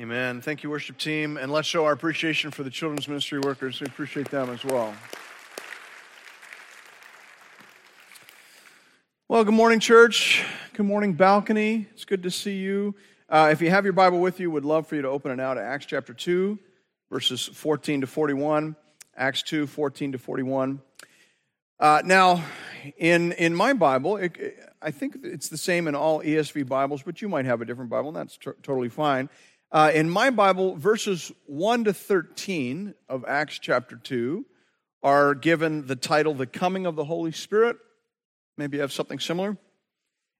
Amen. Thank you, worship team. And let's show our appreciation for the children's ministry workers. We appreciate them as well. Well, good morning, church. Good morning, balcony. It's good to see you. Uh, if you have your Bible with you, would love for you to open it now to Acts chapter 2, verses 14 to 41. Acts 2, 14 to 41. Uh, now, in, in my Bible, it, I think it's the same in all ESV Bibles, but you might have a different Bible, and that's t- totally fine. Uh, in my Bible, verses 1 to 13 of Acts chapter 2 are given the title, The Coming of the Holy Spirit. Maybe you have something similar.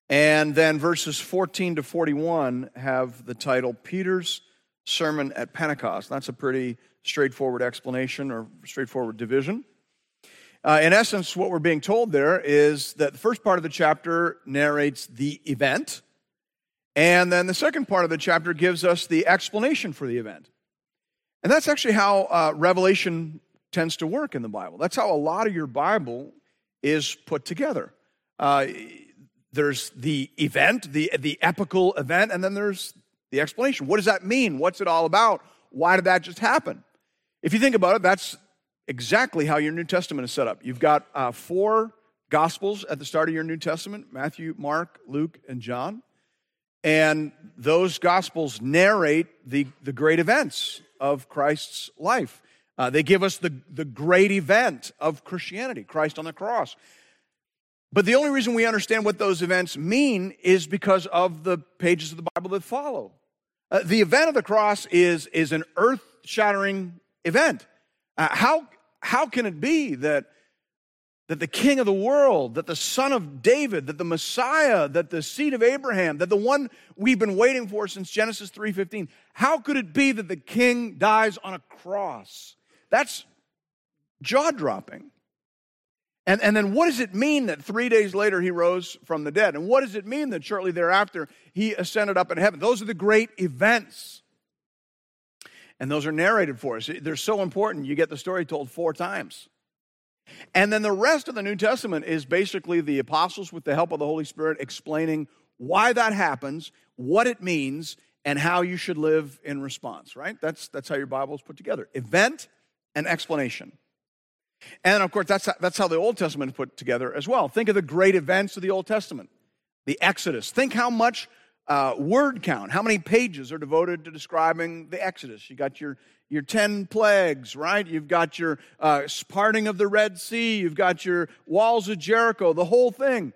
And then verses 14 to 41 have the title Peter's Sermon at Pentecost. That's a pretty straightforward explanation or straightforward division. Uh, in essence, what we're being told there is that the first part of the chapter narrates the event, and then the second part of the chapter gives us the explanation for the event. And that's actually how uh, Revelation tends to work in the Bible. That's how a lot of your Bible is put together. Uh, there's the event, the, the epical event, and then there's the explanation. What does that mean? What's it all about? Why did that just happen? If you think about it, that's exactly how your New Testament is set up. You've got uh, four Gospels at the start of your New Testament Matthew, Mark, Luke, and John. And those Gospels narrate the, the great events of Christ's life. Uh, they give us the, the great event of Christianity, Christ on the cross. But the only reason we understand what those events mean is because of the pages of the Bible that follow. Uh, the event of the cross is, is an earth shattering event. Uh, how, how can it be that, that the king of the world, that the son of David, that the Messiah, that the seed of Abraham, that the one we've been waiting for since Genesis 3:15, how could it be that the king dies on a cross? That's jaw-dropping. And, and then what does it mean that three days later he rose from the dead? And what does it mean that shortly thereafter he ascended up in heaven? Those are the great events. And those are narrated for us. They're so important. You get the story told four times. And then the rest of the New Testament is basically the apostles, with the help of the Holy Spirit, explaining why that happens, what it means, and how you should live in response, right? That's, that's how your Bible is put together event and explanation. And of course, that's that's how the Old Testament is put together as well. Think of the great events of the Old Testament, the Exodus. Think how much uh, word count, how many pages are devoted to describing the Exodus. You got your your 10 plagues, right? You've got your uh, parting of the Red Sea. You've got your walls of Jericho, the whole thing.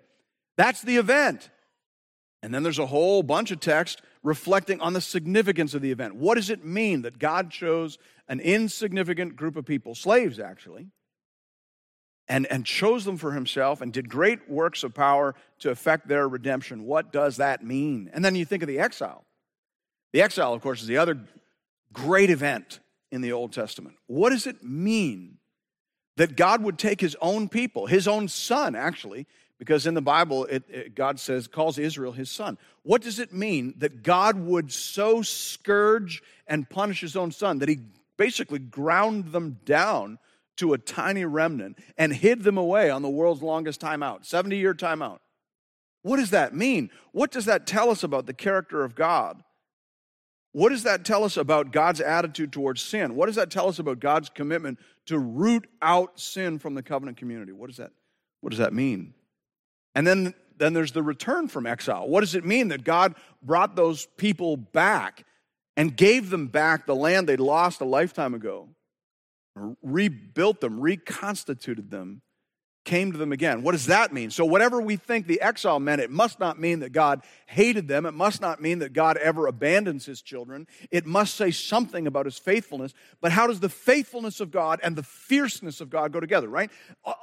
That's the event. And then there's a whole bunch of text reflecting on the significance of the event. What does it mean that God chose an insignificant group of people, slaves actually, and, and chose them for himself and did great works of power to effect their redemption. What does that mean? And then you think of the exile. The exile, of course, is the other great event in the Old Testament. What does it mean that God would take his own people, his own son, actually, because in the Bible, it, it, God says, calls Israel his son. What does it mean that God would so scourge and punish his own son that he basically ground them down to a tiny remnant and hid them away on the world's longest timeout, 70 year timeout. What does that mean? What does that tell us about the character of God? What does that tell us about God's attitude towards sin? What does that tell us about God's commitment to root out sin from the covenant community? What does that, what does that mean? And then, then there's the return from exile. What does it mean that God brought those people back and gave them back the land they'd lost a lifetime ago? Rebuilt them, reconstituted them, came to them again. What does that mean? So, whatever we think the exile meant, it must not mean that God hated them. It must not mean that God ever abandons his children. It must say something about his faithfulness. But how does the faithfulness of God and the fierceness of God go together, right?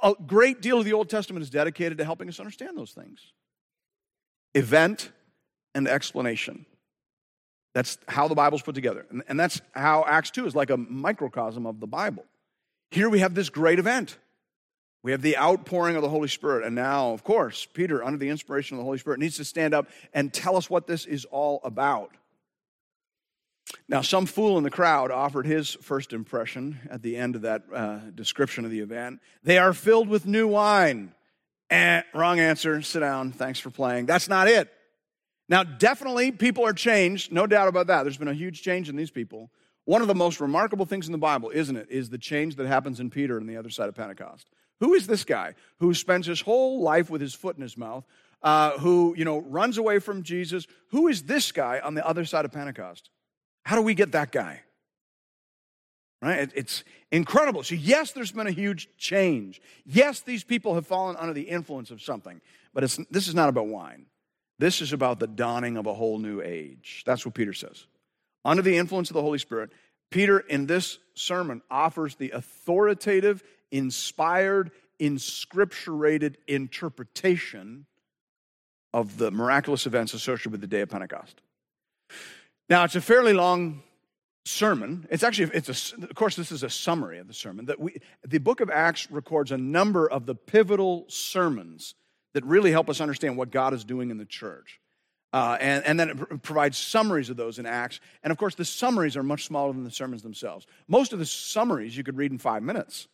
A great deal of the Old Testament is dedicated to helping us understand those things event and explanation. That's how the Bible's put together. And, and that's how Acts 2 is like a microcosm of the Bible. Here we have this great event. We have the outpouring of the Holy Spirit. And now, of course, Peter, under the inspiration of the Holy Spirit, needs to stand up and tell us what this is all about. Now, some fool in the crowd offered his first impression at the end of that uh, description of the event. They are filled with new wine. Eh, wrong answer. Sit down. Thanks for playing. That's not it. Now, definitely people are changed, no doubt about that. There's been a huge change in these people. One of the most remarkable things in the Bible, isn't it, is the change that happens in Peter on the other side of Pentecost. Who is this guy who spends his whole life with his foot in his mouth, uh, who, you know, runs away from Jesus? Who is this guy on the other side of Pentecost? How do we get that guy? Right? It's incredible. So, yes, there's been a huge change. Yes, these people have fallen under the influence of something, but this is not about wine. This is about the dawning of a whole new age. That's what Peter says. Under the influence of the Holy Spirit, Peter in this sermon offers the authoritative, inspired, inscripturated interpretation of the miraculous events associated with the day of Pentecost. Now, it's a fairly long sermon. It's actually, it's a, of course, this is a summary of the sermon. That we, the book of Acts records a number of the pivotal sermons that really help us understand what God is doing in the church. Uh, and, and then it provides summaries of those in Acts. And of course, the summaries are much smaller than the sermons themselves. Most of the summaries you could read in five minutes.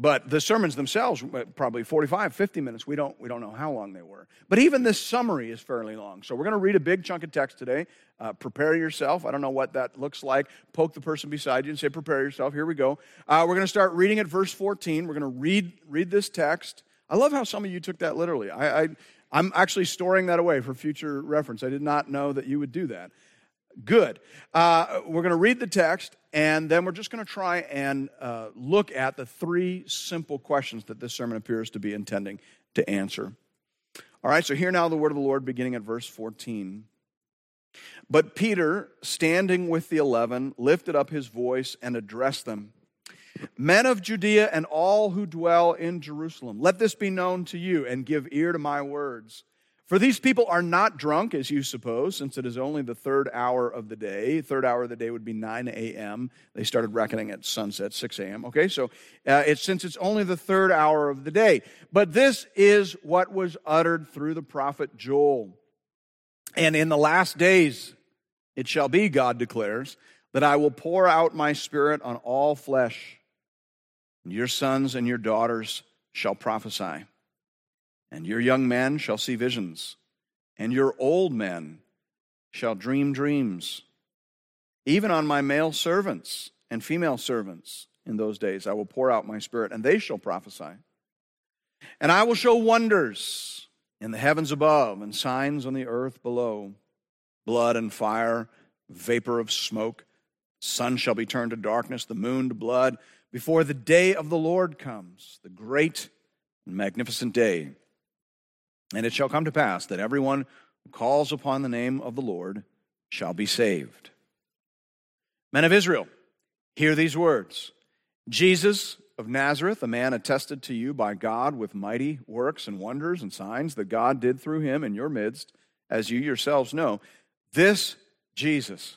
But the sermons themselves, probably 45, 50 minutes. We don't, we don't know how long they were. But even this summary is fairly long. So we're going to read a big chunk of text today. Uh, prepare yourself. I don't know what that looks like. Poke the person beside you and say, Prepare yourself. Here we go. Uh, we're going to start reading at verse 14. We're going to read, read this text. I love how some of you took that literally. I, I, I'm actually storing that away for future reference. I did not know that you would do that. Good. Uh, we're going to read the text, and then we're just going to try and uh, look at the three simple questions that this sermon appears to be intending to answer. All right, so hear now the word of the Lord beginning at verse 14. But Peter, standing with the eleven, lifted up his voice and addressed them Men of Judea and all who dwell in Jerusalem, let this be known to you and give ear to my words. For these people are not drunk, as you suppose, since it is only the third hour of the day. Third hour of the day would be 9 a.m. They started reckoning at sunset, 6 a.m. Okay, so uh, it's, since it's only the third hour of the day. But this is what was uttered through the prophet Joel. And in the last days, it shall be, God declares, that I will pour out my spirit on all flesh. Your sons and your daughters shall prophesy and your young men shall see visions, and your old men shall dream dreams. Even on my male servants and female servants in those days I will pour out my spirit, and they shall prophesy. And I will show wonders in the heavens above and signs on the earth below blood and fire, vapor of smoke. Sun shall be turned to darkness, the moon to blood, before the day of the Lord comes, the great and magnificent day. And it shall come to pass that everyone who calls upon the name of the Lord shall be saved. Men of Israel, hear these words Jesus of Nazareth, a man attested to you by God with mighty works and wonders and signs that God did through him in your midst, as you yourselves know. This Jesus,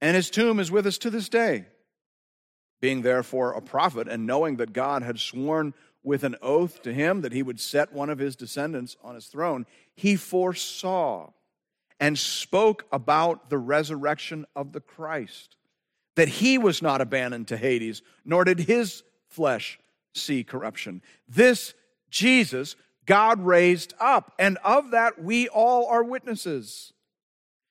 and his tomb is with us to this day. Being therefore a prophet, and knowing that God had sworn with an oath to him that he would set one of his descendants on his throne, he foresaw and spoke about the resurrection of the Christ, that he was not abandoned to Hades, nor did his flesh see corruption. This Jesus God raised up, and of that we all are witnesses.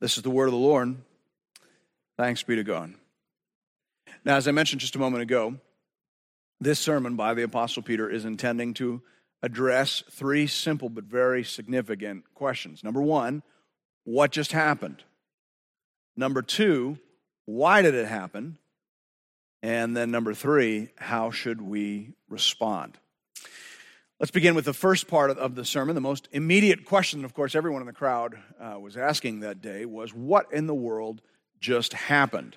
This is the word of the Lord. Thanks be to God. Now, as I mentioned just a moment ago, this sermon by the Apostle Peter is intending to address three simple but very significant questions. Number one, what just happened? Number two, why did it happen? And then number three, how should we respond? Let's begin with the first part of the sermon. The most immediate question, of course, everyone in the crowd uh, was asking that day was what in the world just happened?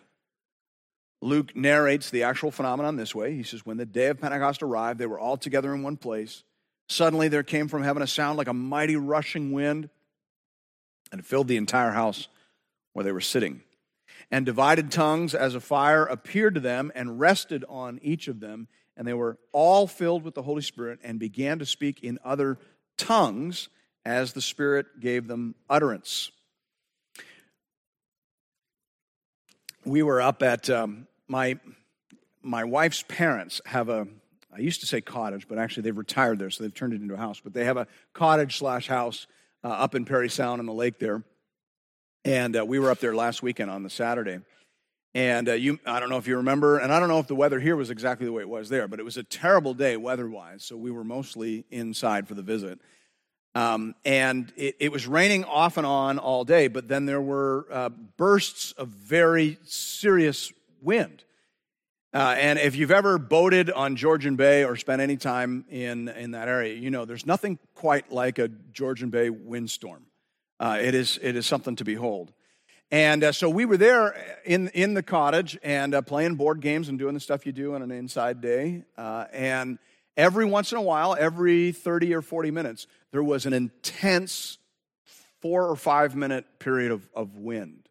Luke narrates the actual phenomenon this way. He says, When the day of Pentecost arrived, they were all together in one place. Suddenly there came from heaven a sound like a mighty rushing wind, and it filled the entire house where they were sitting. And divided tongues as a fire appeared to them and rested on each of them, and they were all filled with the Holy Spirit and began to speak in other tongues as the Spirit gave them utterance. We were up at um, my my wife's parents have a I used to say cottage, but actually they've retired there, so they've turned it into a house. But they have a cottage slash house uh, up in Parry Sound on the lake there. And uh, we were up there last weekend on the Saturday. And uh, you, I don't know if you remember, and I don't know if the weather here was exactly the way it was there, but it was a terrible day weather wise. So we were mostly inside for the visit. Um, and it, it, was raining off and on all day, but then there were uh, bursts of very serious wind. Uh, and if you've ever boated on Georgian Bay or spent any time in, in that area, you know there's nothing quite like a Georgian Bay windstorm. Uh, it, is, it is something to behold. And uh, so we were there in, in the cottage and uh, playing board games and doing the stuff you do on an inside day. Uh, and every once in a while, every 30 or 40 minutes, there was an intense four or five minute period of, of wind.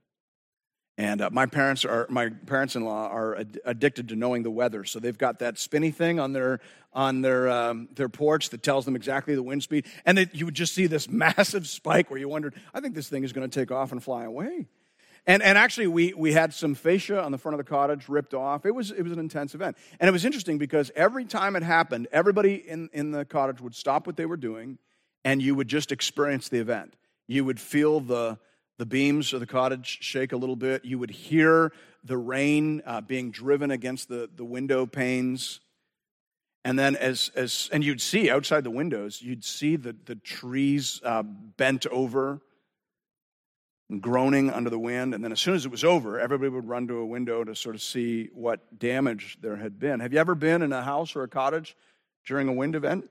And uh, my parents are my parents-in-law are ad- addicted to knowing the weather, so they've got that spinny thing on their on their um, their porch that tells them exactly the wind speed. And it, you would just see this massive spike where you wondered, I think this thing is going to take off and fly away. And, and actually, we, we had some fascia on the front of the cottage ripped off. It was, it was an intense event. And it was interesting because every time it happened, everybody in, in the cottage would stop what they were doing and you would just experience the event. You would feel the, the beams of the cottage shake a little bit. You would hear the rain uh, being driven against the, the window panes. And then, as, as and you'd see outside the windows, you'd see the, the trees uh, bent over groaning under the wind. And then, as soon as it was over, everybody would run to a window to sort of see what damage there had been. Have you ever been in a house or a cottage during a wind event?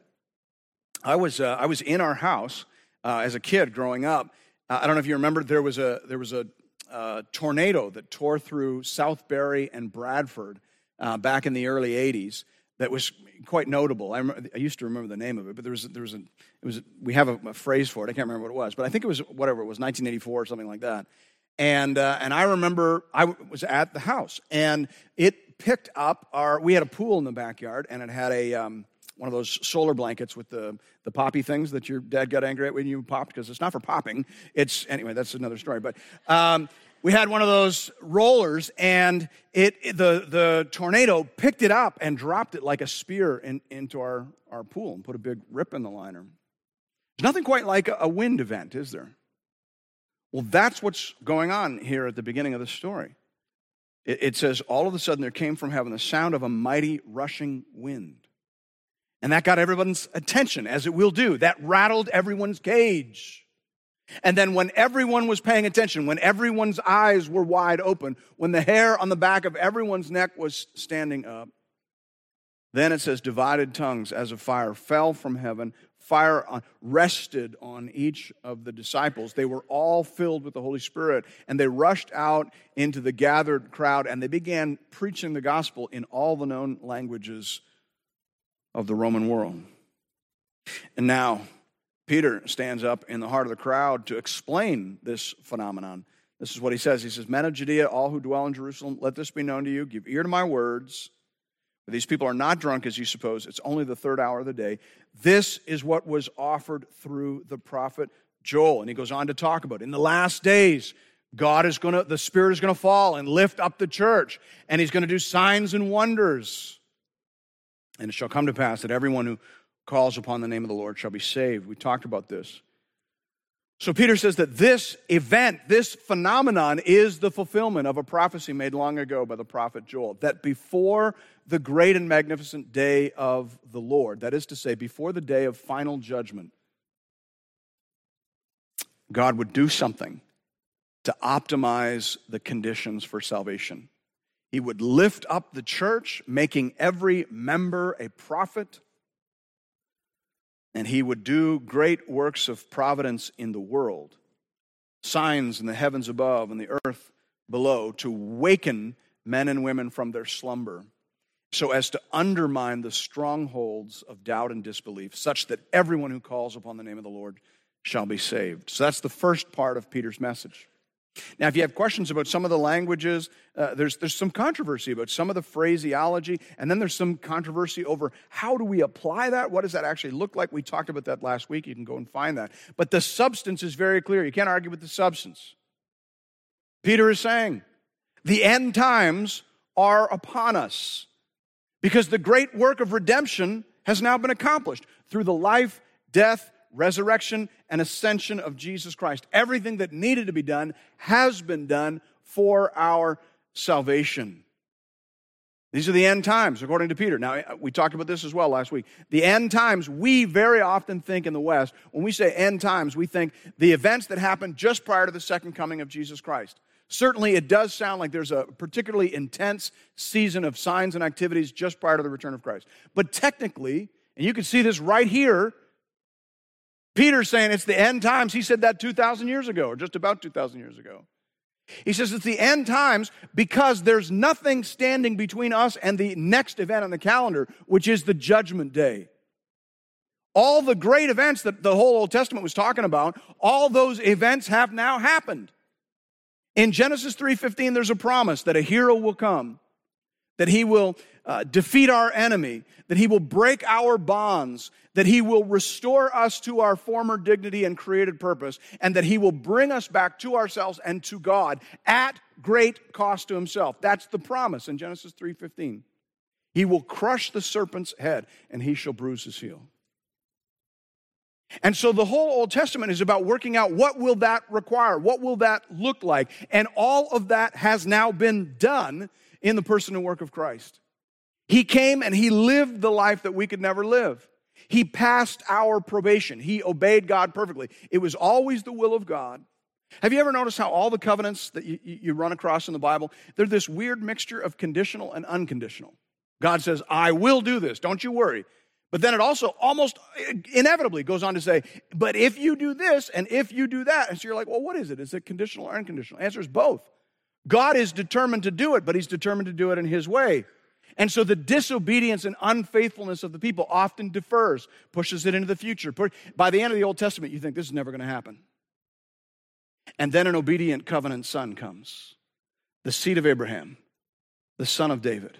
I was, uh, I was in our house uh, as a kid growing up, uh, I don't know if you remember, there was a, there was a uh, tornado that tore through Southbury and Bradford uh, back in the early 80s that was quite notable. I, remember, I, used to remember the name of it, but there was, there was, a, it was we have a, a, phrase for it. I can't remember what it was, but I think it was whatever it was, 1984 or something like that. And, uh, and I remember I was at the house, and it picked up our, we had a pool in the backyard, and it had a, um, one of those solar blankets with the, the poppy things that your dad got angry at when you popped because it's not for popping. It's, anyway, that's another story. But um, we had one of those rollers and it, the, the tornado picked it up and dropped it like a spear in, into our, our pool and put a big rip in the liner. There's nothing quite like a wind event, is there? Well, that's what's going on here at the beginning of the story. It, says, All of a sudden there came from heaven the sound of a mighty rushing wind. And that got everyone's attention, as it will do. That rattled everyone's cage. And then, when everyone was paying attention, when everyone's eyes were wide open, when the hair on the back of everyone's neck was standing up, then it says, divided tongues as a fire fell from heaven. Fire rested on each of the disciples. They were all filled with the Holy Spirit, and they rushed out into the gathered crowd and they began preaching the gospel in all the known languages of the Roman world. And now, Peter stands up in the heart of the crowd to explain this phenomenon. This is what he says. He says, Men of Judea, all who dwell in Jerusalem, let this be known to you. Give ear to my words. These people are not drunk as you suppose. It's only the third hour of the day. This is what was offered through the prophet Joel. And he goes on to talk about it. in the last days, God is going to, the Spirit is going to fall and lift up the church, and he's going to do signs and wonders. And it shall come to pass that everyone who calls upon the name of the Lord shall be saved. We talked about this. So Peter says that this event, this phenomenon, is the fulfillment of a prophecy made long ago by the prophet Joel. That before the great and magnificent day of the Lord, that is to say, before the day of final judgment, God would do something to optimize the conditions for salvation. He would lift up the church, making every member a prophet and he would do great works of providence in the world, signs in the heavens above and the earth below, to waken men and women from their slumber, so as to undermine the strongholds of doubt and disbelief, such that everyone who calls upon the name of the Lord shall be saved. So that's the first part of Peter's message. Now, if you have questions about some of the languages, uh, there's, there's some controversy about some of the phraseology, and then there's some controversy over how do we apply that? What does that actually look like? We talked about that last week. You can go and find that. But the substance is very clear. You can't argue with the substance. Peter is saying, the end times are upon us because the great work of redemption has now been accomplished through the life, death, resurrection, and ascension of Jesus Christ. Everything that needed to be done has been done for our salvation. These are the end times, according to Peter. Now, eh, we talked about this as well last week. The end times, we very often think in the West, when we say end times, we think the events that happened just prior to the second coming of Jesus Christ. Certainly, it does sound like there's a particularly intense season of signs and activities just prior to the return of Christ. But technically, and you can see this right here Peter's saying it's the end times. He said that 2,000 years ago, or just about 2,000 years ago. He says it's the end times because there's nothing standing between us and the next event on the calendar, which is the judgment day. All the great events that the whole Old Testament was talking about, all those events have now happened. In Genesis 3:15 there's a promise that a hero will come, that he will uh, defeat our enemy, that he will break our bonds, that he will restore us to our former dignity and created purpose, and that he will bring us back to ourselves and to God at great cost to himself. That's the promise in Genesis 3:15. He will crush the serpent's head and he shall bruise his heel. And so the whole Old Testament is about working out what will that require? What will that look like? And all of that has now been done in the person and work of Christ. He came and he lived the life that we could never live. He passed our probation. He obeyed God perfectly. It was always the will of God. Have you ever noticed how all the covenants that you, you run across in the Bible, they're this weird mixture of conditional and unconditional? God says, I will do this, don't you worry. But then it also almost uh, inevitably goes on to say, but if you do this and if you do that, and so you're like, well, what is it? Is it conditional or unconditional? answer is both. God is determined to do it, but he's determined to do it in his way. And so the disobedience and unfaithfulness of the people often defers, pushes it into the future. By the end of the Old Testament, you think this is never going to happen. And then an obedient covenant son comes, the seed of Abraham, the son of David.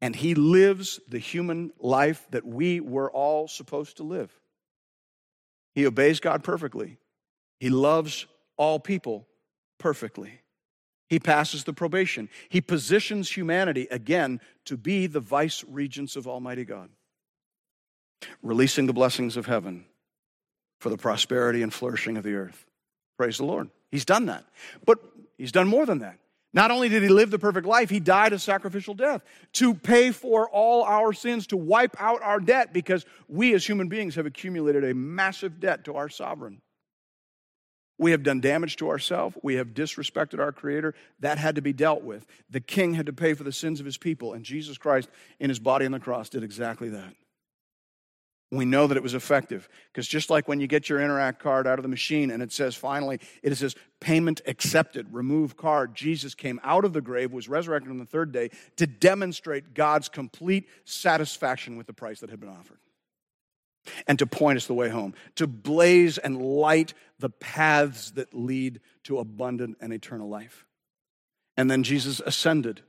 And he lives the human life that we were all supposed to live. He obeys God perfectly, he loves all people perfectly. He passes the probation. He positions humanity again to be the vice regents of Almighty God, releasing the blessings of heaven for the prosperity and flourishing of the earth. Praise the Lord. He's done that. But he's done more than that. Not only did he live the perfect life, he died a sacrificial death to pay for all our sins, to wipe out our debt, because we as human beings have accumulated a massive debt to our sovereign. We have done damage to ourselves. We have disrespected our Creator. That had to be dealt with. The King had to pay for the sins of his people, and Jesus Christ, in his body on the cross, did exactly that. We know that it was effective because just like when you get your Interac card out of the machine and it says finally, it says payment accepted, remove card. Jesus came out of the grave, was resurrected on the third day to demonstrate God's complete satisfaction with the price that had been offered and to point us the way home, to blaze and light the paths that lead to abundant and eternal life. And then Jesus ascended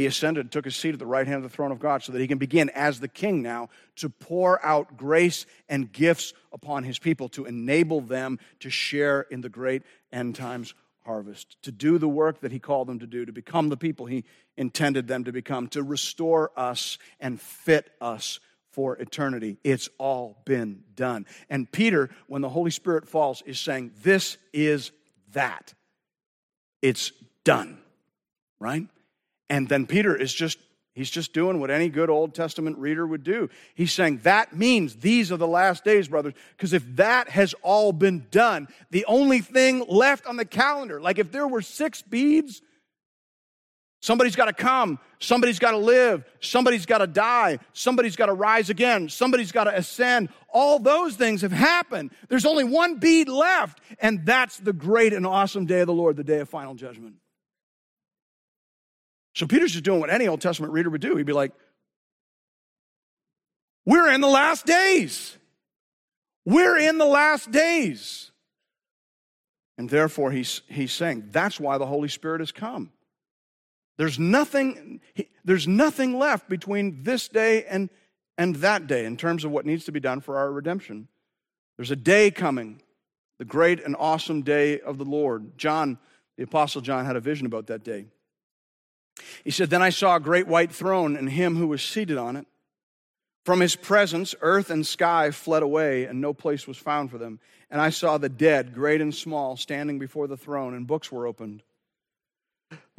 he ascended, took his seat at the right hand of the throne of God so that he can begin as the king now to pour out grace and gifts upon his people to enable them to share in the great end times harvest, to do the work that he called them to do, to become the people he intended them to become, to restore us and fit us for eternity. It's all been done. And Peter, when the Holy Spirit falls, is saying, This is that. It's done, right? And then Peter is just He's just doing what any good Old Testament reader would do. He's saying that means these are the last days, brothers, because if that has all been done, the only thing left on the calendar, like if there were six beads, somebody's got to come, somebody's got to live, somebody's got to die, somebody's got to rise again, somebody's got to ascend. All those things have happened. There's only one bead left, and that's the great and awesome day of the Lord, the day of final judgment. So Peter's just doing what any Old Testament reader would do. He'd be like, We're in the last days. We're in the last days. And therefore, he's, he's saying that's why the Holy Spirit has come. There's nothing, there's nothing left between this day and, and that day in terms of what needs to be done for our redemption. There's a day coming, the great and awesome day of the Lord. John, the Apostle John, had a vision about that day. He said, Then I saw a great white throne and him who was seated on it. From his presence, earth and sky fled away, and no place was found for them. And I saw the dead, great and small, standing before the throne, and books were opened.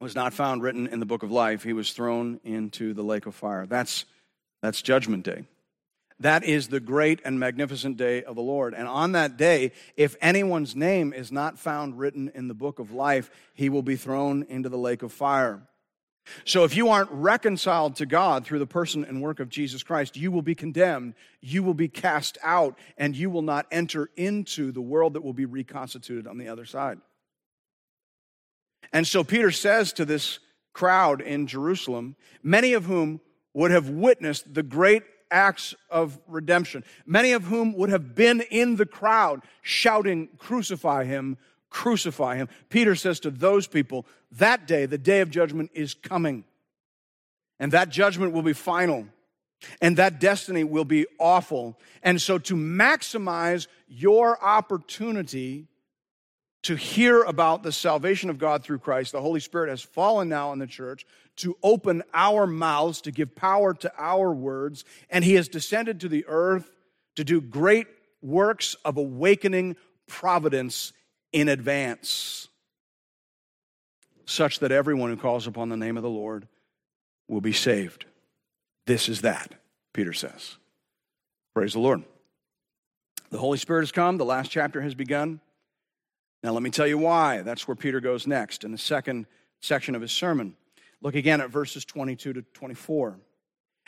was not found written in the book of life, he was thrown into the lake of fire. That's, that's judgment day. That is the great and magnificent day of the Lord. And on that day, if anyone's name is not found written in the book of life, he will be thrown into the lake of fire. So if you aren't reconciled to God through the person and work of Jesus Christ, you will be condemned, you will be cast out, and you will not enter into the world that will be reconstituted on the other side. And so Peter says to this crowd in Jerusalem, many of whom would have witnessed the great acts of redemption, many of whom would have been in the crowd shouting, Crucify him, crucify him. Peter says to those people, that day, the day of judgment, is coming. And that judgment will be final. And that destiny will be awful. And so, to maximize your opportunity to hear about the salvation of God through Christ, the Holy Spirit has fallen now in the church to open our mouths, to give power to our words. And He has descended to the earth to do great works of awakening providence in advance, such that everyone who calls upon the name of the Lord will be saved. This is that, Peter says. Praise the Lord. The Holy Spirit has come, the last chapter has begun. Now, let me tell you why. That's where Peter goes next in the second section of his sermon. Look again at verses 22 to 24.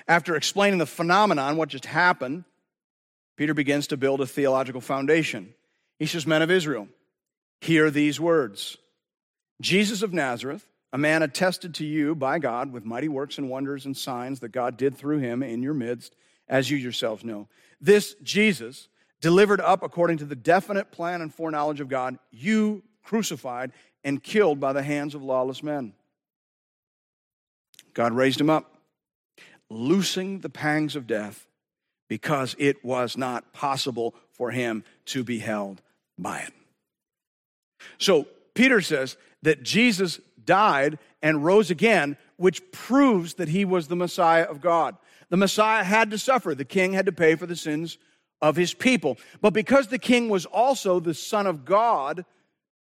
After explaining the phenomenon, what just happened, Peter begins to build a theological foundation. He says, Men of Israel, hear these words Jesus of Nazareth, a man attested to you by God with mighty works and wonders and signs that God did through him in your midst, as you yourselves know. This Jesus, delivered up according to the definite plan and foreknowledge of God, you crucified and killed by the hands of lawless men. God raised him up, loosing the pangs of death because it was not possible for him to be held by it. So Peter says that Jesus died and rose again, which proves that he was the Messiah of God. The Messiah had to suffer, the king had to pay for the sins of his people. But because the king was also the Son of God,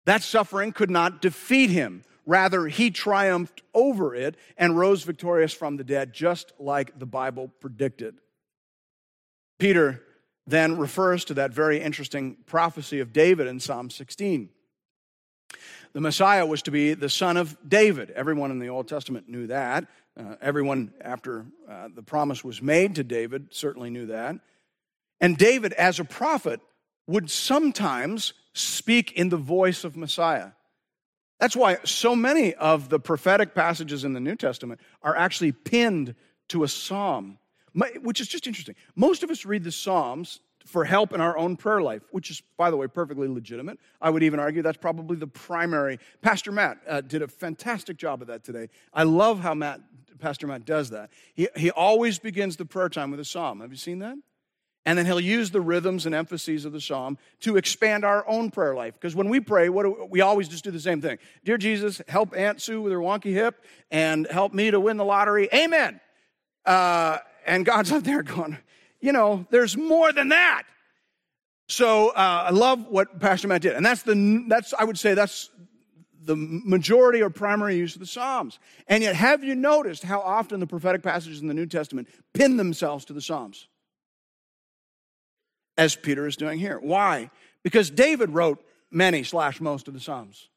that suffering could not defeat him. Rather, he triumphed over it and rose victorious from the dead, just like the Bible predicted. Peter then refers to that very interesting prophecy of David in Psalm 16. The Messiah was to be the son of David. Everyone in the Old Testament knew that. Uh, everyone after uh, the promise was made to David certainly knew that. And David, as a prophet, would sometimes speak in the voice of Messiah. That's why so many of the prophetic passages in the New Testament are actually pinned to a psalm, which is just interesting. Most of us read the Psalms for help in our own prayer life, which is, by the way, perfectly legitimate. I would even argue that's probably the primary. Pastor Matt uh, did a fantastic job of that today. I love how Matt, Pastor Matt does that. He, he always begins the prayer time with a psalm. Have you seen that? And then he'll use the rhythms and emphases of the psalm to expand our own prayer life. Because when we pray, what do, we always just do the same thing. Dear Jesus, help Aunt Sue with her wonky hip and help me to win the lottery. Amen. Uh, and God's up there going, you know, there's more than that. So uh, I love what Pastor Matt did. And that's the, that's, I would say that's the majority or primary use of the Psalms. And yet, have you noticed how often the prophetic passages in the New Testament pin themselves to the Psalms? As Peter is doing here. Why? Because David wrote many slash most of the Psalms.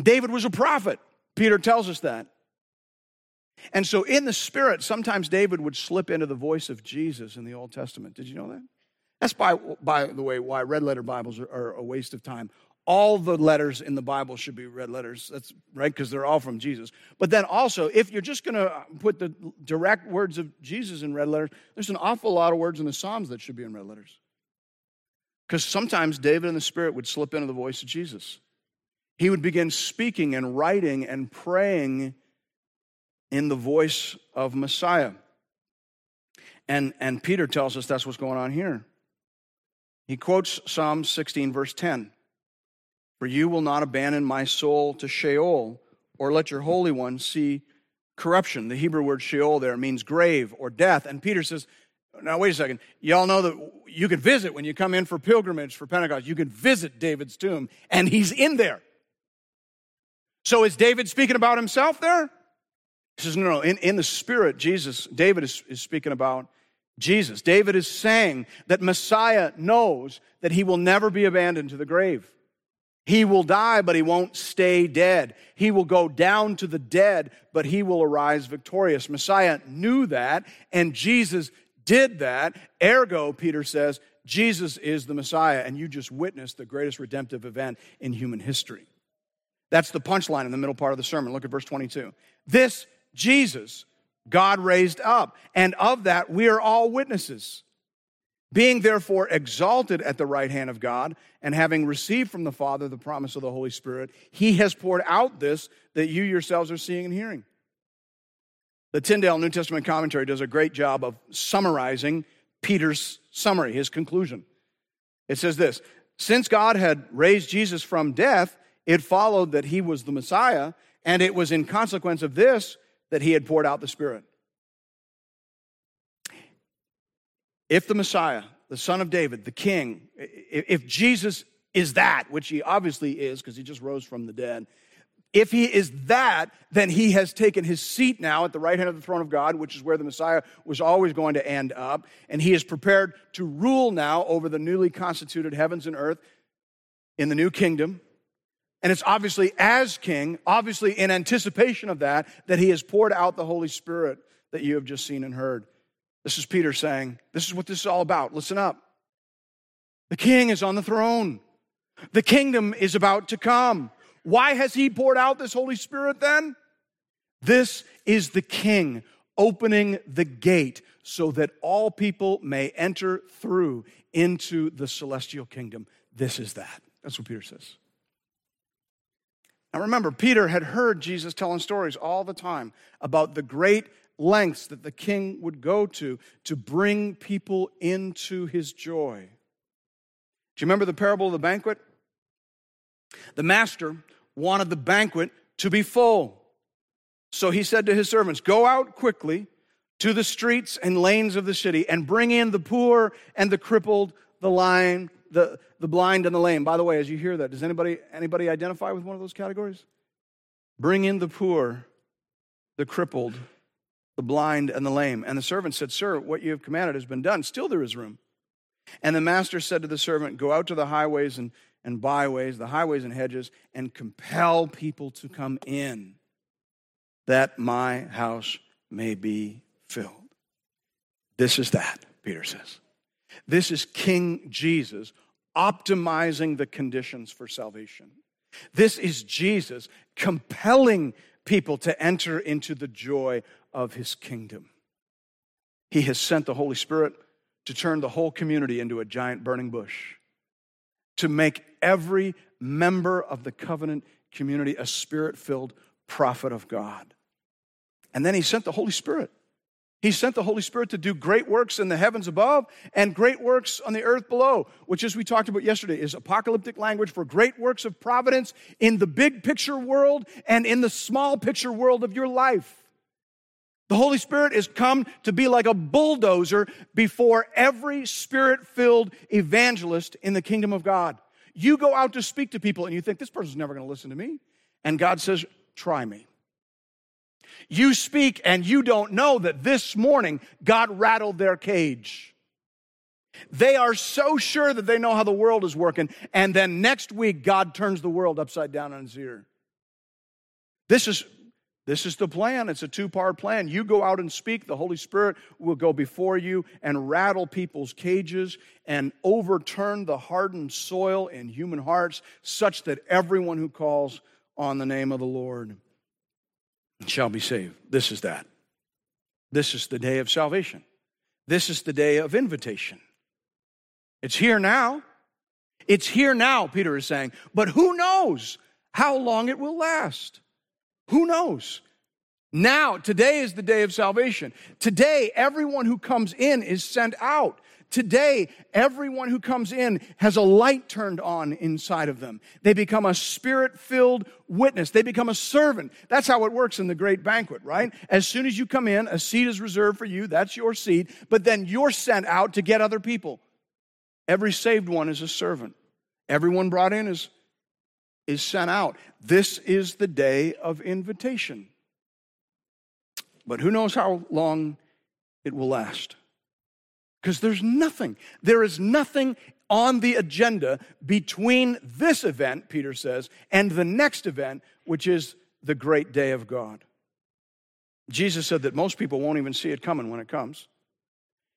David was a prophet. Peter tells us that. And so, in the Spirit, sometimes David would slip into the voice of Jesus in the Old Testament. Did you know that? That's, by, by the way, why red letter Bibles are, are a waste of time all the letters in the Bible should be red letters. That's right, because they're all from Jesus. But then also, if you're just going to put the direct words of Jesus in red letters, there's an awful lot of words in the Psalms that should be in red letters. Because sometimes David and the Spirit would slip into the voice of Jesus. He would begin speaking and writing and praying in the voice of Messiah. And, and Peter tells us that's what's going on here. He quotes Psalm 16, verse 10. For you will not abandon my soul to Sheol, or let your Holy One see corruption. The Hebrew word Sheol there means grave or death. And Peter says, now, wait a second. Y'all know that you can visit when you come in for pilgrimage for Pentecost. You can visit David's tomb, and he's in there. So, is David speaking about himself there? He says, no, no. In, in the spirit, Jesus, David is, is speaking about Jesus. David is saying that Messiah knows that he will never be abandoned to the grave. He will die, but he won't stay dead. He will go down to the dead, but he will arise victorious. Messiah knew that, and Jesus did that. Ergo, Peter says, Jesus is the Messiah, and you just witnessed the greatest redemptive event in human history. That's the punchline in the middle part of the sermon. Look at verse 22. This Jesus God raised up, and of that we are all witnesses. Being therefore exalted at the right hand of God, and having received from the Father the promise of the Holy Spirit, he has poured out this that you yourselves are seeing and hearing. The Tyndale New Testament commentary does a great job of summarizing Peter's summary, his conclusion. It says this Since God had raised Jesus from death, it followed that he was the Messiah, and it was in consequence of this that he had poured out the Spirit. If the Messiah, the son of David, the king, if Jesus is that, which he obviously is because he just rose from the dead, if he is that, then he has taken his seat now at the right hand of the throne of God, which is where the Messiah was always going to end up. And he is prepared to rule now over the newly constituted heavens and earth in the new kingdom. And it's obviously as king, obviously in anticipation of that, that he has poured out the Holy Spirit that you have just seen and heard. This is Peter saying, This is what this is all about. Listen up. The king is on the throne, the kingdom is about to come. Why has he poured out this Holy Spirit then? This is the king opening the gate so that all people may enter through into the celestial kingdom. This is that. That's what Peter says. Now remember, Peter had heard Jesus telling stories all the time about the great lengths that the king would go to to bring people into his joy. Do you remember the parable of the banquet? The master wanted the banquet to be full. So he said to his servants, Go out quickly to the streets and lanes of the city and bring in the poor and the crippled, the lame, the, the blind and the lame. By the way, as you hear that, does anybody, anybody identify with one of those categories? Bring in the poor, the crippled, the blind, and the lame. And the servant said, Sir, what you have commanded has been done. Still there is room. And the master said to the servant, Go out to the highways and, and byways, the highways and hedges, and compel people to come in, that my house may be filled. This is that, Peter says. This is King Jesus optimizing the conditions for salvation. This is Jesus compelling people to enter into the joy of his kingdom. He has sent the Holy Spirit to turn the whole community into a giant burning bush, to make every member of the covenant community a spirit filled prophet of God. And then he sent the Holy Spirit he sent the Holy Spirit to do great works in the heavens above and great works on the earth below, which, as we talked about yesterday, is apocalyptic language for great works of providence in the big picture world and in the small picture world of your life. The Holy Spirit is come to be like a bulldozer before every spirit filled evangelist in the kingdom of God. You go out to speak to people and you think, this person's never going to listen to me. And God says, try me. You speak and you don't know that this morning God rattled their cage. They are so sure that they know how the world is working, and then next week God turns the world upside down on its ear. This is this is the plan. It's a two part plan. You go out and speak, the Holy Spirit will go before you and rattle people's cages and overturn the hardened soil in human hearts, such that everyone who calls on the name of the Lord shall be saved. This is that. This is the day of salvation. This is the day of invitation. It's here now. It's here now, Peter is saying. But who knows how long it will last? Who knows? Now, today is the day of salvation. Today, everyone who comes in is sent out. Today, everyone who comes in has a light turned on inside of them. They become a spirit filled witness. They become a servant. That's how it works in the great banquet, right? As soon as you come in, a seat is reserved for you. That's your seat. But then you're sent out to get other people. Every saved one is a servant. Everyone brought in is, is sent out. This is the day of invitation. But who knows how long it will last? Because there's nothing, there is nothing on the agenda between this event, Peter says, and the next event, which is the great day of God. Jesus said that most people won't even see it coming when it comes.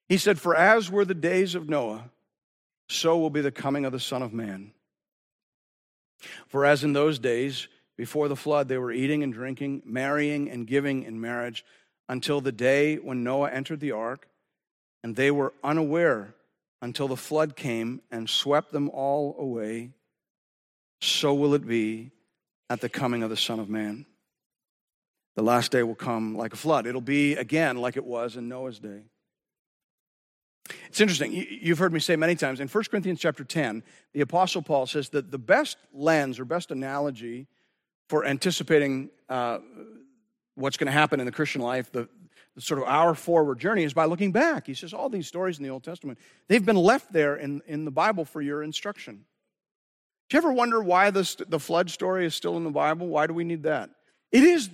He said, For as were the days of Noah, so will be the coming of the Son of Man. For as in those days, before the flood, they were eating and drinking, marrying and giving in marriage, until the day when Noah entered the ark and they were unaware until the flood came and swept them all away. So will it be at the coming of the Son of Man. The last day will come like a flood. It'll be again like it was in Noah's day. It's interesting. You've heard me say many times in 1 Corinthians chapter 10, the Apostle Paul says that the best lens or best analogy for anticipating uh, what's going to happen in the Christian life, the, sort of our forward journey is by looking back. He says all these stories in the Old Testament, they've been left there in, in the Bible for your instruction. Do you ever wonder why this, the flood story is still in the Bible? Why do we need that? It is,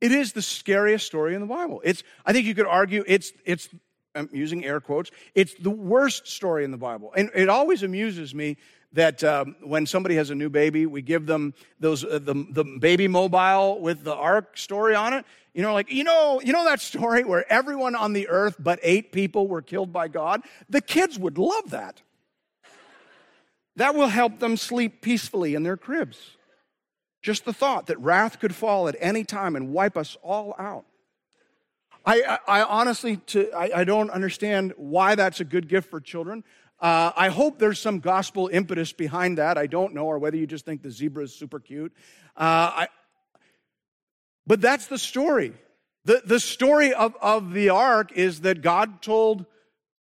it is the scariest story in the Bible. It's, I think you could argue it's, it's I'm using air quotes, it's the worst story in the Bible. And it always amuses me that um, when somebody has a new baby, we give them those uh, the, the baby mobile with the ark story on it. You know, like, you know, you know that story where everyone on the earth but eight people were killed by God? The kids would love that. That will help them sleep peacefully in their cribs. Just the thought that wrath could fall at any time and wipe us all out. I, I, honestly, to, I, I, don't understand why that's a good gift for children. Uh, I hope there's some gospel impetus behind that. I don't know, or whether you just think the zebra is super cute. Uh, I, but that's the story. The, the story of, of the ark is that God told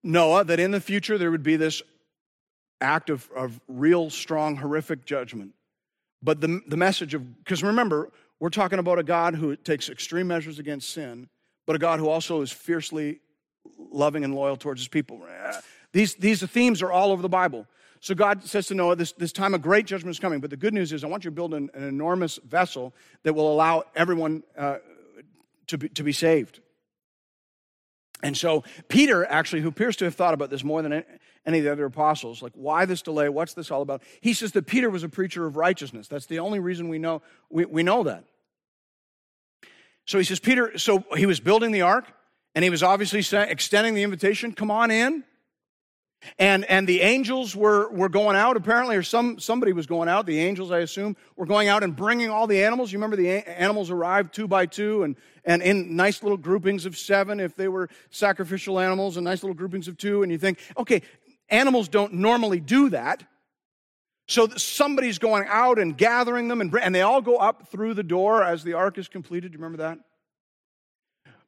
Noah that in the future there would be this act of, of real, strong, horrific judgment. But the, the message of, because remember, we're talking about a God who takes extreme measures against sin, but a God who also is fiercely loving and loyal towards his people. These, these themes are all over the Bible. So God says to Noah, this, this time of great judgment is coming. But the good news is, I want you to build an, an enormous vessel that will allow everyone uh, to, be, to be saved. And so Peter, actually, who appears to have thought about this more than any of the other apostles, like why this delay? What's this all about? He says that Peter was a preacher of righteousness. That's the only reason we know we, we know that. So he says, Peter, so he was building the ark, and he was obviously extending the invitation, come on in. And, and the angels were, were going out, apparently, or some, somebody was going out. The angels, I assume, were going out and bringing all the animals. You remember the animals arrived two by two and, and in nice little groupings of seven if they were sacrificial animals, and nice little groupings of two. And you think, okay, animals don't normally do that. So somebody's going out and gathering them, and, and they all go up through the door as the ark is completed. Do you remember that?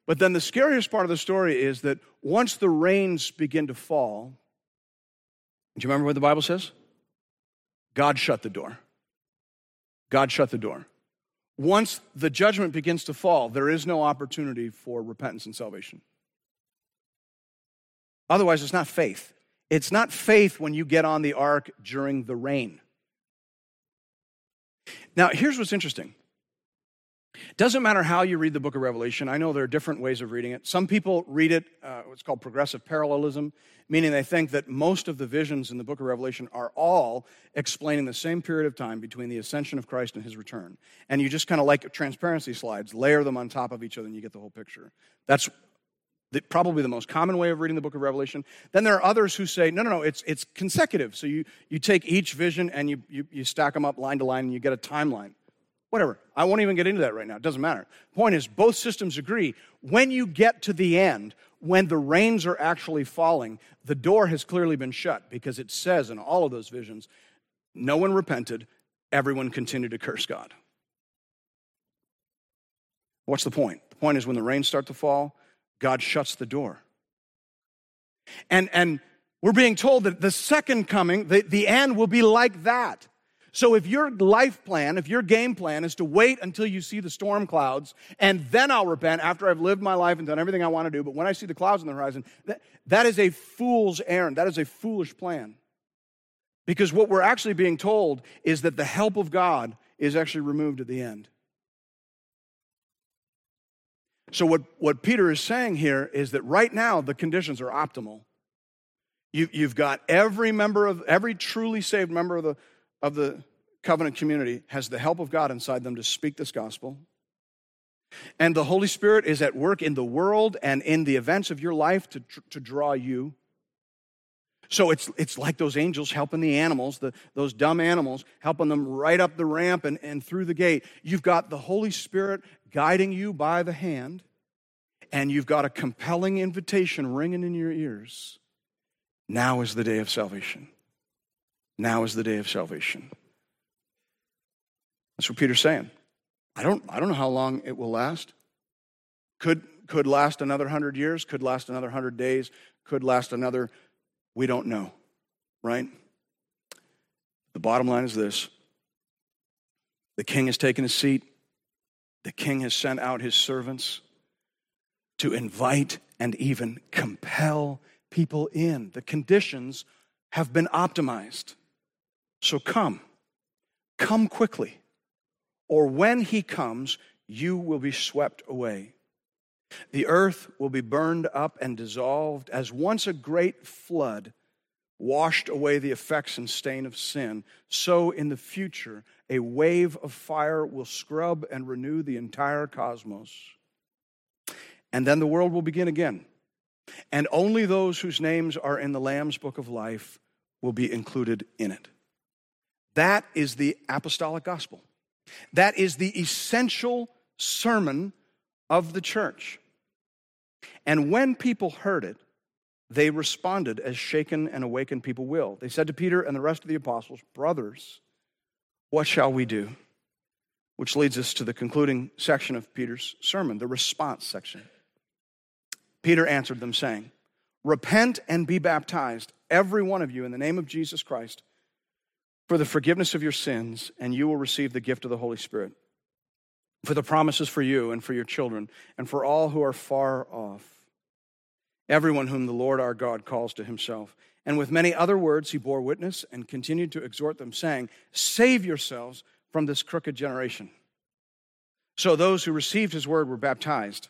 But then the scariest part of the story is that once the rains begin to fall, do you remember what the Bible says? God shut the door. God shut the door. Once the judgment begins to fall, there is no opportunity for repentance and salvation. Otherwise, it's not faith. It's not faith when you get on the ark during the rain. Now, here's what's interesting doesn't matter how you read the book of Revelation. I know there are different ways of reading it. Some people read it, uh, what's called progressive parallelism, meaning they think that most of the visions in the book of Revelation are all explaining the same period of time between the ascension of Christ and his return. And you just kind of like transparency slides, layer them on top of each other, and you get the whole picture. That's the, probably the most common way of reading the book of Revelation. Then there are others who say, no, no, no, it's, it's consecutive. So you, you take each vision and you, you, you stack them up line to line and you get a timeline. Whatever. I won't even get into that right now. It doesn't matter. Point is, both systems agree. When you get to the end, when the rains are actually falling, the door has clearly been shut because it says in all of those visions, no one repented, everyone continued to curse God. What's the point? The point is when the rains start to fall, God shuts the door. And, and we're being told that the second coming, the, the end will be like that. So if your life plan, if your game plan is to wait until you see the storm clouds and then I'll repent after I've lived my life and done everything I want to do, but when I see the clouds on the horizon, that, that is a fool's errand. That is a foolish plan. Because what we're actually being told is that the help of God is actually removed at the end. So, what, what Peter is saying here is that right now the conditions are optimal. You, you've got every member of, every truly saved member of the, of the covenant community has the help of God inside them to speak this gospel. And the Holy Spirit is at work in the world and in the events of your life to, to draw you. So it's, it's like those angels helping the animals, the, those dumb animals, helping them right up the ramp and, and through the gate. You've got the Holy Spirit guiding you by the hand, and you've got a compelling invitation ringing in your ears. Now is the day of salvation. Now is the day of salvation. That's what Peter's saying. I don't, I don't know how long it will last. Could, could last another hundred years, could last another hundred days, could last another, we don't know, right? The bottom line is this the king has taken his seat, the king has sent out his servants to invite and even compel people in. The conditions have been optimized. So come, come quickly, or when he comes, you will be swept away. The earth will be burned up and dissolved as once a great flood washed away the effects and stain of sin. So in the future, a wave of fire will scrub and renew the entire cosmos. And then the world will begin again. And only those whose names are in the Lamb's book of life will be included in it. That is the apostolic gospel. That is the essential sermon of the church. And when people heard it, they responded as shaken and awakened people will. They said to Peter and the rest of the apostles, Brothers, what shall we do? Which leads us to the concluding section of Peter's sermon, the response section. Peter answered them, saying, Repent and be baptized, every one of you, in the name of Jesus Christ, for the forgiveness of your sins, and you will receive the gift of the Holy Spirit. For the promises for you and for your children, and for all who are far off, everyone whom the Lord our God calls to himself. And with many other words, he bore witness and continued to exhort them, saying, Save yourselves from this crooked generation. So those who received his word were baptized,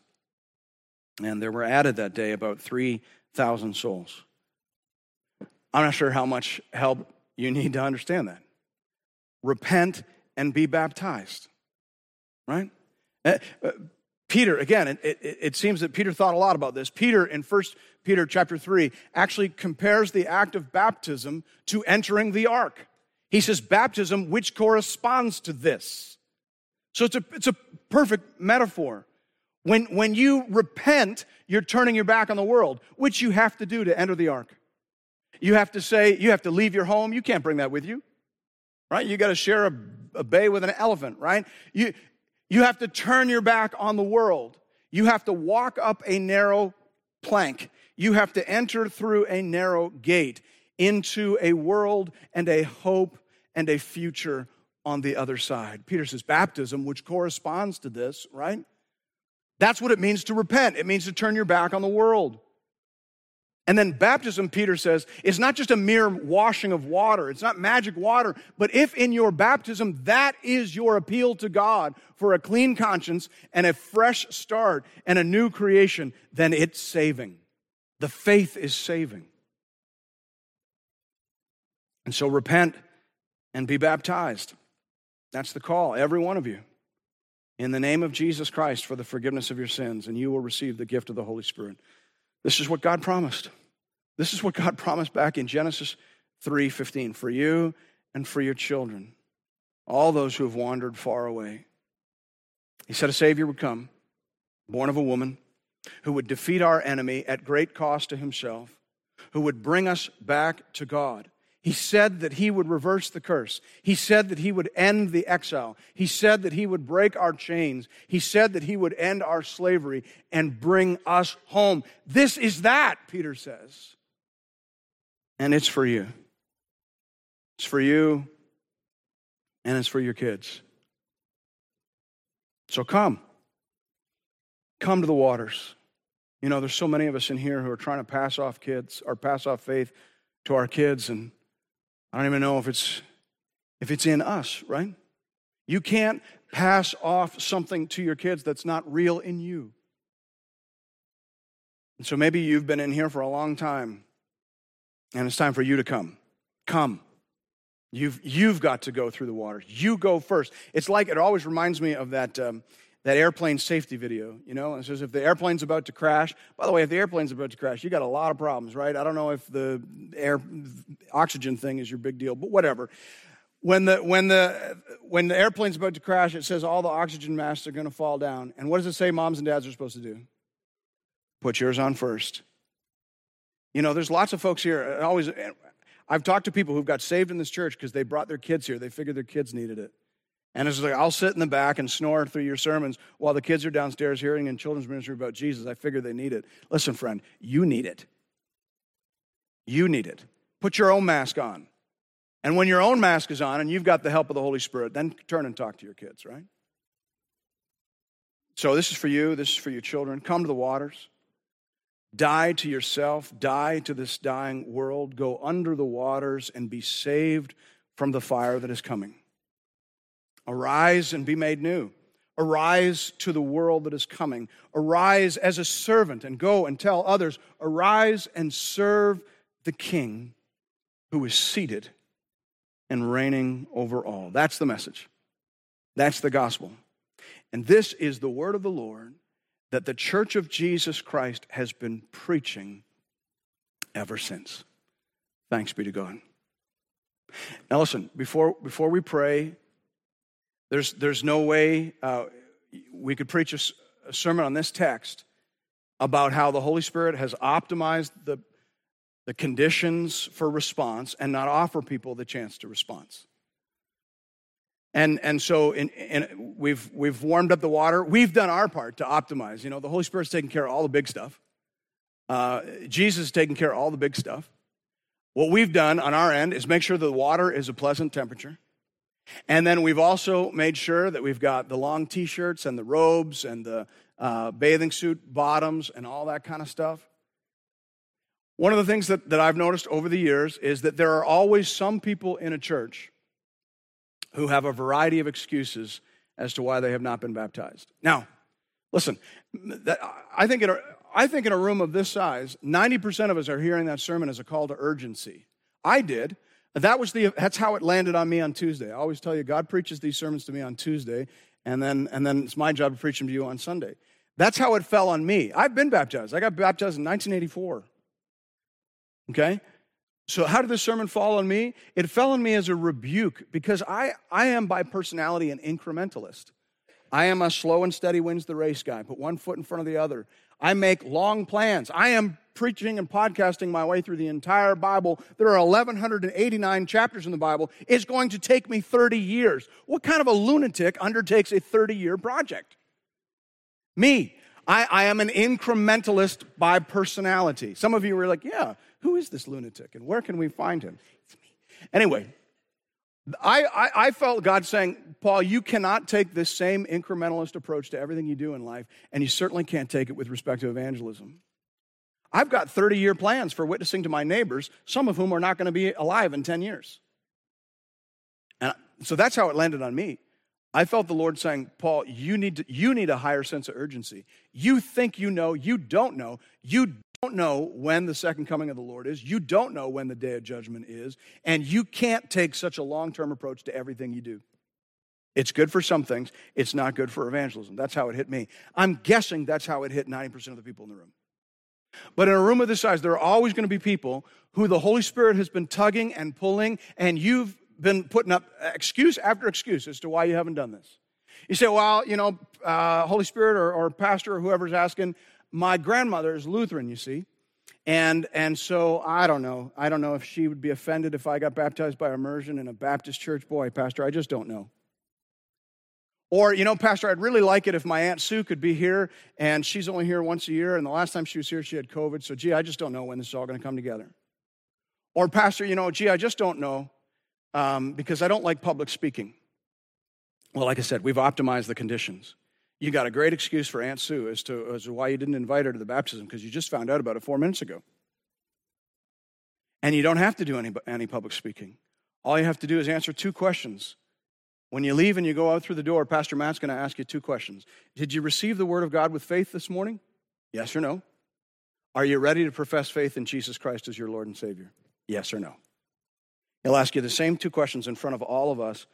and there were added that day about 3,000 souls. I'm not sure how much help you need to understand that. Repent and be baptized, right? Uh, uh, Peter, again, it, it, it, seems that Peter thought a lot about this. Peter, in 1 Peter chapter 3, actually compares the act of baptism to entering the ark. He says, baptism, which corresponds to this. So it's a, it's a perfect metaphor. When, when you repent, you're turning your back on the world, which you have to do to enter the ark. You have to say, you have to leave your home. You can't bring that with you, right? You got to share a, a bay with an elephant, right? You, you have to turn your back on the world. You have to walk up a narrow plank. You have to enter through a narrow gate into a world and a hope and a future on the other side. Peter says baptism, which corresponds to this, right? That's what it means to repent. It means to turn your back on the world. And then baptism, Peter says, is not just a mere washing of water. It's not magic water. But if in your baptism that is your appeal to God for a clean conscience and a fresh start and a new creation, then it's saving. The faith is saving. And so repent and be baptized. That's the call, every one of you, in the name of Jesus Christ for the forgiveness of your sins, and you will receive the gift of the Holy Spirit. This is what God promised. This is what God promised back in Genesis 3:15 for you and for your children, all those who have wandered far away. He said a savior would come, born of a woman, who would defeat our enemy at great cost to himself, who would bring us back to God. He said that he would reverse the curse. He said that he would end the exile. He said that he would break our chains. He said that he would end our slavery and bring us home. This is that, Peter says and it's for you. It's for you, and it's for your kids. So come. Come to the waters. You know, there's so many of us in here who are trying to pass off kids or pass off faith to our kids, and I don't even know if it's if it's in us, right? You can't pass off something to your kids that's not real in you. And so maybe you've been in here for a long time and it's time for you to come. Come. You've, you've got to go through the water. You go first. It's like, it always reminds me of that, um, that airplane safety video, you know? It says if the airplane's about to crash, by the way, if the airplane's about to crash, you got a lot of problems, right? I don't know if the air oxygen thing is your big deal, but whatever. When the, when the, when the airplane's about to crash, it says all the oxygen masks are going to fall down. And what does it say moms and dads are supposed to do? Put yours on first. You know, there's lots of folks here. Always, I've talked to people who've got saved in this church because they brought their kids here. They figured their kids needed it. And it's like, I'll sit in the back and snore through your sermons while the kids are downstairs hearing in children's ministry about Jesus. I figure they need it. Listen, friend, you need it. You need it. Put your own mask on. And when your own mask is on and you've got the help of the Holy Spirit, then turn and talk to your kids, right? So this is for you, this is for your children. Come to the waters. Die to yourself, die to this dying world, go under the waters and be saved from the fire that is coming. Arise and be made new. Arise to the world that is coming. Arise as a servant and go and tell others. Arise and serve the King who is seated and reigning over all. That's the message. That's the gospel. And this is the word of the Lord that the church of Jesus Christ has been preaching ever since. Thanks be to God. Now, listen, before, before we pray, there's, there's no way uh, we could preach a, a sermon on this text about how the Holy Spirit has optimized the, the conditions for response and not offer people the chance to response. And, and so in, in, we've, we've warmed up the water. We've done our part to optimize. You know, the Holy Spirit's taking care of all the big stuff. Uh, Jesus is taking care of all the big stuff. What we've done on our end is make sure the water is a pleasant temperature. And then we've also made sure that we've got the long t shirts and the robes and the uh, bathing suit bottoms and all that kind of stuff. One of the things that, that I've noticed over the years is that there are always some people in a church who have a variety of excuses as to why they have not been baptized. Now, listen, I think in a, I think in a room of this size, 90% of us are hearing that sermon as a call to urgency. I did. That was the, that's how it landed on me on Tuesday. I always tell you, God preaches these sermons to me on Tuesday, and then, and then it's my job to preach them to you on Sunday. That's how it fell on me. I've been baptized. I got baptized in 1984. Okay? So, how did this sermon fall on me? It fell on me as a rebuke because I, I am by personality an incrementalist. I am a slow and steady wins the race guy, put one foot in front of the other. I make long plans. I am preaching and podcasting my way through the entire Bible. There are 1,189 chapters in the Bible. It's going to take me 30 years. What kind of a lunatic undertakes a 30 year project? Me. I, I am an incrementalist by personality. Some of you were like, yeah, who is this lunatic and where can we find him? It's me. Anyway, I, I, I, felt God saying, Paul, you cannot take this same incrementalist approach to everything you do in life, and you certainly can't take it with respect to evangelism. I've got 30 year plans for witnessing to my neighbors, some of whom are not going to be alive in 10 years. And so that's how it landed on me. I felt the Lord saying, Paul, you need, to, you need a higher sense of urgency. You think you know, you don't know. You don't know when the second coming of the Lord is. You don't know when the day of judgment is. And you can't take such a long term approach to everything you do. It's good for some things, it's not good for evangelism. That's how it hit me. I'm guessing that's how it hit 90% of the people in the room. But in a room of this size, there are always going to be people who the Holy Spirit has been tugging and pulling, and you've been putting up excuse after excuse as to why you haven't done this. You say, well, you know, uh, Holy Spirit or, or pastor or whoever's asking, my grandmother is Lutheran, you see. And, and so I don't know. I don't know if she would be offended if I got baptized by immersion in a Baptist church. Boy, Pastor, I just don't know. Or, you know, Pastor, I'd really like it if my Aunt Sue could be here, and she's only here once a year, and the last time she was here, she had COVID, so gee, I just don't know when this is all going to come together. Or, Pastor, you know, gee, I just don't know um, because I don't like public speaking. Well, like I said, we've optimized the conditions. You got a great excuse for Aunt Sue as to, as to why you didn't invite her to the baptism because you just found out about it four minutes ago. And you don't have to do any, any public speaking. All you have to do is answer two questions. When you leave and you go out through the door, Pastor Matt's going to ask you two questions. Did you receive the word of God with faith this morning? Yes or no? Are you ready to profess faith in Jesus Christ as your Lord and Savior? Yes or no? He'll ask you the same two questions in front of all of us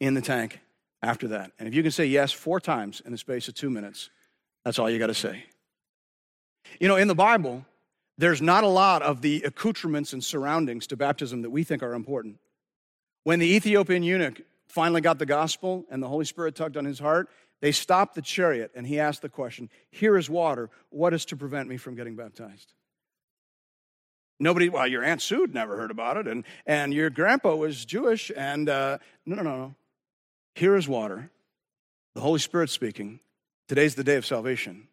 in the tank after that. And if you can say yes four times in the space of two minutes, that's all you got to say. You know, in the Bible, there's not a lot of the accoutrements and surroundings to baptism that we think are important. When the Ethiopian eunuch finally got the gospel and the Holy Spirit tugged on his heart, they stopped the chariot and he asked the question Here is water. What is to prevent me from getting baptized? Nobody, well, your Aunt Sue never heard about it, and, and your grandpa was Jewish, and uh, no, no, no, no. Here is water. The Holy Spirit speaking. Today's the day of salvation.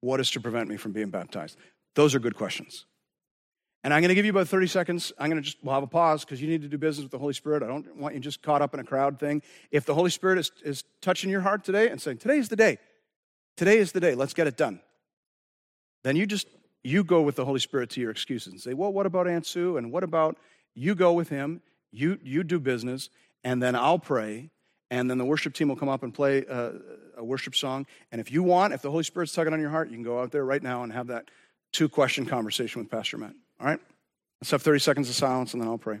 What is to prevent me from being baptized? Those are good questions. And I'm going to give you about 30 seconds. I'm going to just, we'll have a pause because you need to do business with the Holy Spirit. I don't want you just caught up in a crowd thing. If the Holy Spirit is, is touching your heart today and saying, today is the day, today is the day, let's get it done, then you just, you go with the Holy Spirit to your excuses and say, well, what about Aunt Sue? And what about you go with him, you, you do business, and then I'll pray, and then the worship team will come up and play a, a worship song. And if you want, if the Holy Spirit's tugging on your heart, you can go out there right now and have that two question conversation with Pastor Matt. All right? Let's have 30 seconds of silence and then I'll pray.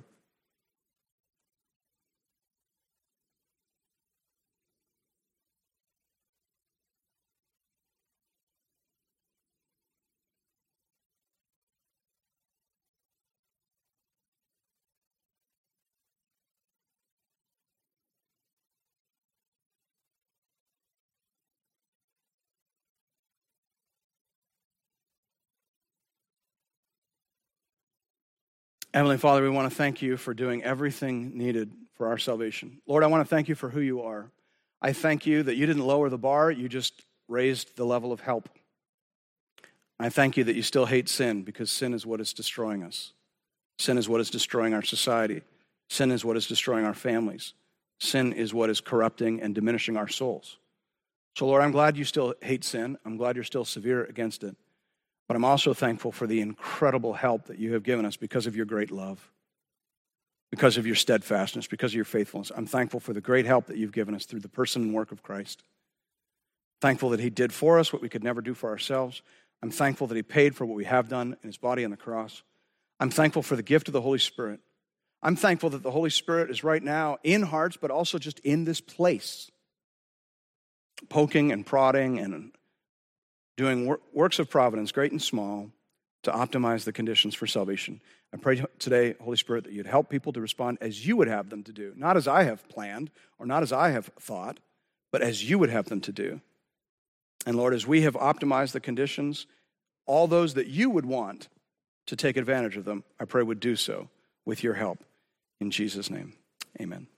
Heavenly Father, we want to thank you for doing everything needed for our salvation. Lord, I want to thank you for who you are. I thank you that you didn't lower the bar, you just raised the level of help. I thank you that you still hate sin because sin is what is destroying us. Sin is what is destroying our society. Sin is what is destroying our families. Sin is what is corrupting and diminishing our souls. So, Lord, I'm glad you still hate sin. I'm glad you're still severe against it. But I'm also thankful for the incredible help that you have given us because of your great love, because of your steadfastness, because of your faithfulness. I'm thankful for the great help that you've given us through the person and work of Christ. Thankful that he did for us what we could never do for ourselves. I'm thankful that he paid for what we have done in his body on the cross. I'm thankful for the gift of the Holy Spirit. I'm thankful that the Holy Spirit is right now in hearts, but also just in this place, poking and prodding and doing works of providence, great and small, to optimize the conditions for salvation. I pray today, Holy Spirit, that you'd help people to respond as you would have them to do, not as I have planned or not as I have thought, but as you would have them to do. And Lord, as we have optimized the conditions, all those that you would want to take advantage of them, I pray would do so with your help. In Jesus' name, amen.